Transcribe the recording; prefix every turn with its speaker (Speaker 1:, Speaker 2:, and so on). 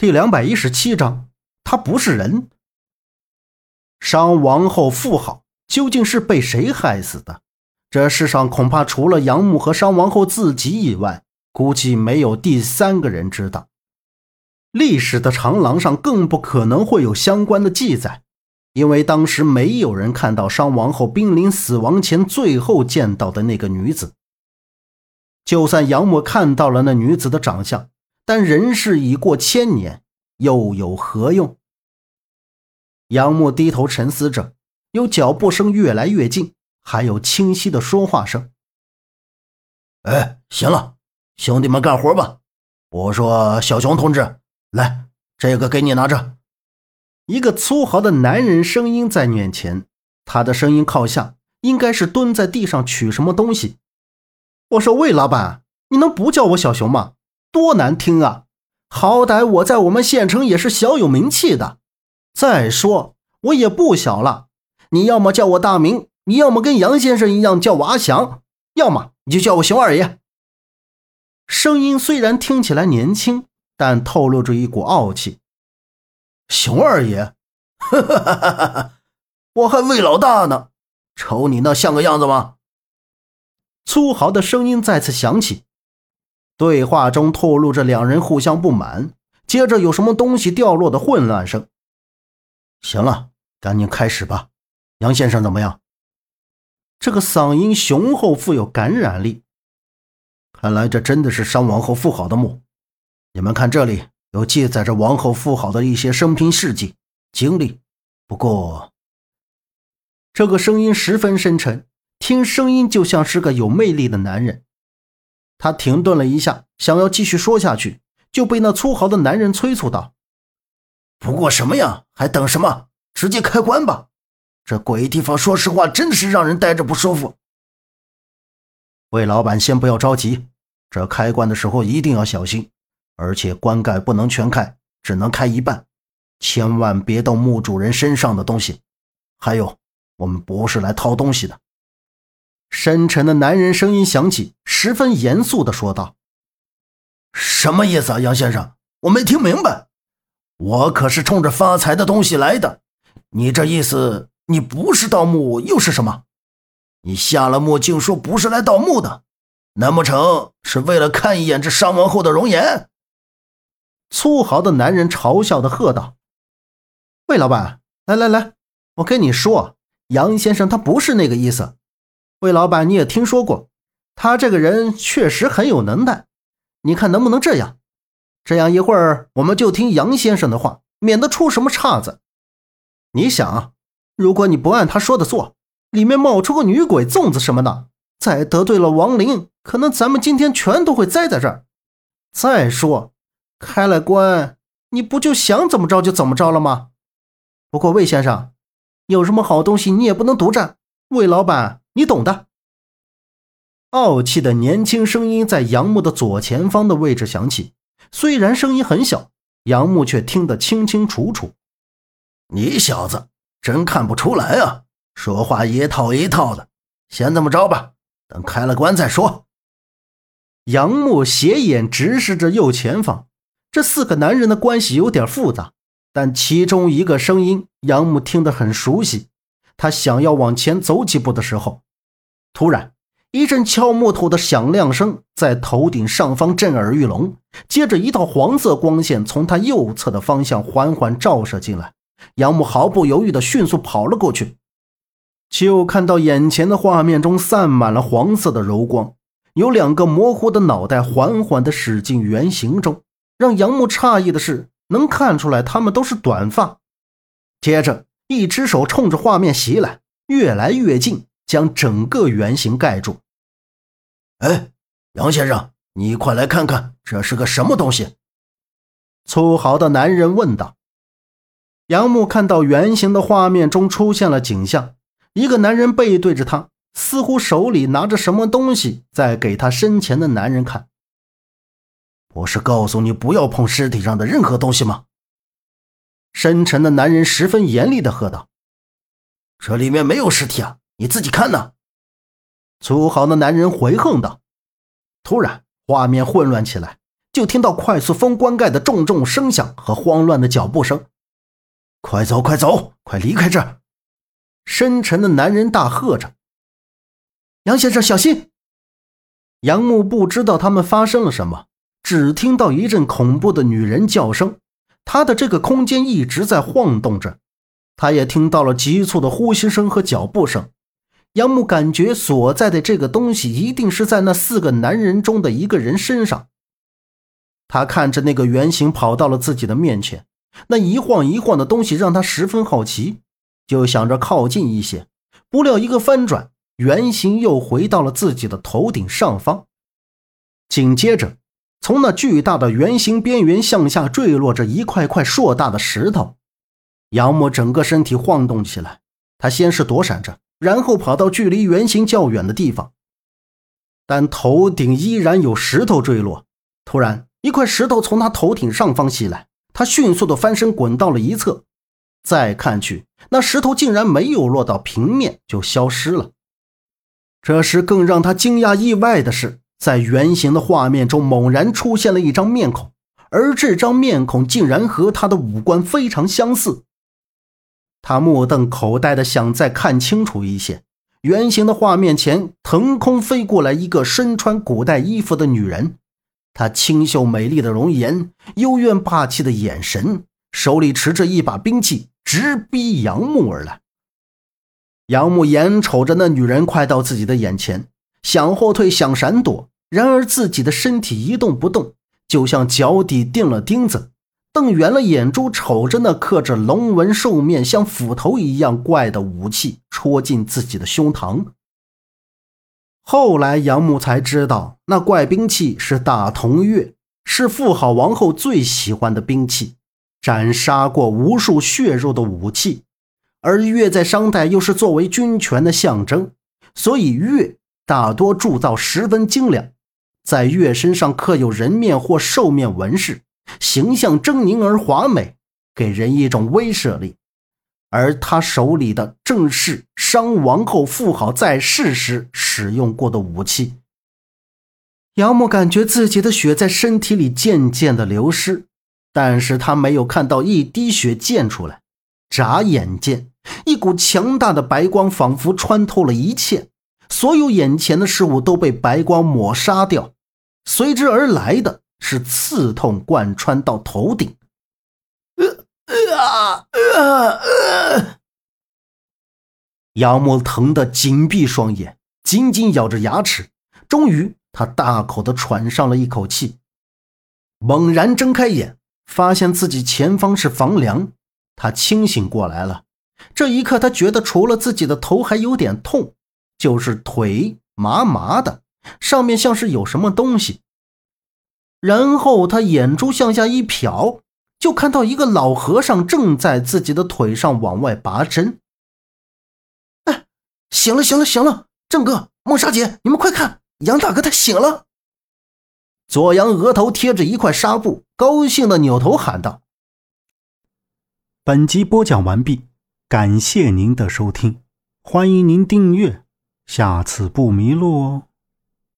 Speaker 1: 第两百一十七章，他不是人。商王后妇好究竟是被谁害死的？这世上恐怕除了杨木和商王后自己以外，估计没有第三个人知道。历史的长廊上更不可能会有相关的记载，因为当时没有人看到商王后濒临死亡前最后见到的那个女子。就算杨木看到了那女子的长相。但人世已过千年，又有何用？杨木低头沉思着，有脚步声越来越近，还有清晰的说话声。
Speaker 2: 哎，行了，兄弟们干活吧。我说，小熊同志，来，这个给你拿着。
Speaker 1: 一个粗豪的男人声音在面前，他的声音靠下，应该是蹲在地上取什么东西。我说，魏老板，你能不叫我小熊吗？多难听啊！好歹我在我们县城也是小有名气的。再说我也不小了，你要么叫我大名，你要么跟杨先生一样叫我阿祥，要么你就叫我熊二爷。声音虽然听起来年轻，但透露着一股傲气。
Speaker 2: 熊二爷，哈哈哈哈哈！我还魏老大呢，瞅你那像个样子吗？
Speaker 1: 粗豪的声音再次响起。对话中透露着两人互相不满，接着有什么东西掉落的混乱声。
Speaker 2: 行了，赶紧开始吧。杨先生怎么样？
Speaker 1: 这个嗓音雄厚，富有感染力。
Speaker 2: 看来这真的是商王后妇好的墓。你们看，这里有记载着王后妇好的一些生平事迹、经历。不过，
Speaker 1: 这个声音十分深沉，听声音就像是个有魅力的男人。他停顿了一下，想要继续说下去，就被那粗豪的男人催促道：“
Speaker 2: 不过什么呀？还等什么？直接开棺吧！这鬼地方，说实话，真的是让人待着不舒服。”
Speaker 1: 魏老板，先不要着急，这开棺的时候一定要小心，而且棺盖不能全开，只能开一半，千万别动墓主人身上的东西。还有，我们不是来掏东西的。深沉的男人声音响起，十分严肃地说道：“
Speaker 2: 什么意思啊，杨先生？我没听明白。我可是冲着发财的东西来的。你这意思，你不是盗墓又是什么？你下了墓竟说不是来盗墓的，难不成是为了看一眼这商王后的容颜？”
Speaker 1: 粗豪的男人嘲笑地喝道：“魏老板，来来来，我跟你说，杨先生他不是那个意思。”魏老板，你也听说过，他这个人确实很有能耐。你看能不能这样？这样一会儿我们就听杨先生的话，免得出什么岔子。你想，如果你不按他说的做，里面冒出个女鬼、粽子什么的，再得罪了亡灵，可能咱们今天全都会栽在这儿。再说，开了关，你不就想怎么着就怎么着了吗？不过魏先生，有什么好东西你也不能独占。魏老板。你懂的。傲气的年轻声音在杨木的左前方的位置响起，虽然声音很小，杨木却听得清清楚楚。
Speaker 2: 你小子真看不出来啊，说话一套一套的。先这么着吧，等开了棺再说。
Speaker 1: 杨木斜眼直视着右前方，这四个男人的关系有点复杂，但其中一个声音杨木听得很熟悉。他想要往前走几步的时候，突然一阵敲木头的响亮声在头顶上方震耳欲聋，接着一道黄色光线从他右侧的方向缓缓照射进来。杨木毫不犹豫地迅速跑了过去，就看到眼前的画面中散满了黄色的柔光，有两个模糊的脑袋缓缓地驶进圆形中。让杨木诧异的是，能看出来他们都是短发。接着。一只手冲着画面袭来，越来越近，将整个圆形盖住。
Speaker 2: 哎，杨先生，你快来看看，这是个什么东西？
Speaker 1: 粗豪的男人问道。杨木看到圆形的画面中出现了景象，一个男人背对着他，似乎手里拿着什么东西，在给他身前的男人看。
Speaker 2: 不是告诉你不要碰尸体上的任何东西吗？
Speaker 1: 深沉的男人十分严厉地喝道：“
Speaker 2: 这里面没有尸体啊，你自己看呢。”
Speaker 1: 粗豪的男人回横道。突然，画面混乱起来，就听到快速封棺盖的重重声响和慌乱的脚步声。
Speaker 2: 快走，快走，快离开这儿！
Speaker 1: 深沉的男人大喝着：“杨先生，小心！”杨木不知道他们发生了什么，只听到一阵恐怖的女人叫声。他的这个空间一直在晃动着，他也听到了急促的呼吸声和脚步声。杨木感觉所在的这个东西一定是在那四个男人中的一个人身上。他看着那个圆形跑到了自己的面前，那一晃一晃的东西让他十分好奇，就想着靠近一些。不料一个翻转，圆形又回到了自己的头顶上方。紧接着，从那巨大的圆形边缘向下坠落着一块块硕大的石头。杨木整个身体晃动起来，他先是躲闪着。然后跑到距离圆形较远的地方，但头顶依然有石头坠落。突然，一块石头从他头顶上方袭来，他迅速的翻身滚到了一侧。再看去，那石头竟然没有落到平面就消失了。这时，更让他惊讶意外的是，在圆形的画面中猛然出现了一张面孔，而这张面孔竟然和他的五官非常相似。他目瞪口呆的想再看清楚一些，圆形的画面前腾空飞过来一个身穿古代衣服的女人，她清秀美丽的容颜，幽怨霸气的眼神，手里持着一把兵器，直逼杨木而来。杨木眼瞅着那女人快到自己的眼前，想后退，想闪躲，然而自己的身体一动不动，就像脚底钉了钉子。瞪圆了眼珠，瞅着那刻着龙纹兽面、像斧头一样怪的武器戳进自己的胸膛。后来杨木才知道，那怪兵器是大铜钺，是妇好王后最喜欢的兵器，斩杀过无数血肉的武器。而钺在商代又是作为军权的象征，所以钺大多铸造十分精良，在月身上刻有人面或兽面纹饰。形象狰狞而华美，给人一种威慑力。而他手里的正是商王后妇好在世时使用过的武器。杨木感觉自己的血在身体里渐渐的流失，但是他没有看到一滴血溅出来。眨眼间，一股强大的白光仿佛穿透了一切，所有眼前的事物都被白光抹杀掉，随之而来的。是刺痛贯穿到头顶，呃啊呃呃！杨木疼得紧闭双眼，紧紧咬着牙齿。终于，他大口的喘上了一口气，猛然睁开眼，发现自己前方是房梁。他清醒过来了。这一刻，他觉得除了自己的头还有点痛，就是腿麻麻的，上面像是有什么东西。然后他眼珠向下一瞟，就看到一个老和尚正在自己的腿上往外拔针。哎，醒了，醒了，醒了！郑哥、梦莎姐，你们快看，杨大哥他醒了！左阳额头贴着一块纱布，高兴的扭头喊道：“
Speaker 3: 本集播讲完毕，感谢您的收听，欢迎您订阅，下次不迷路哦。”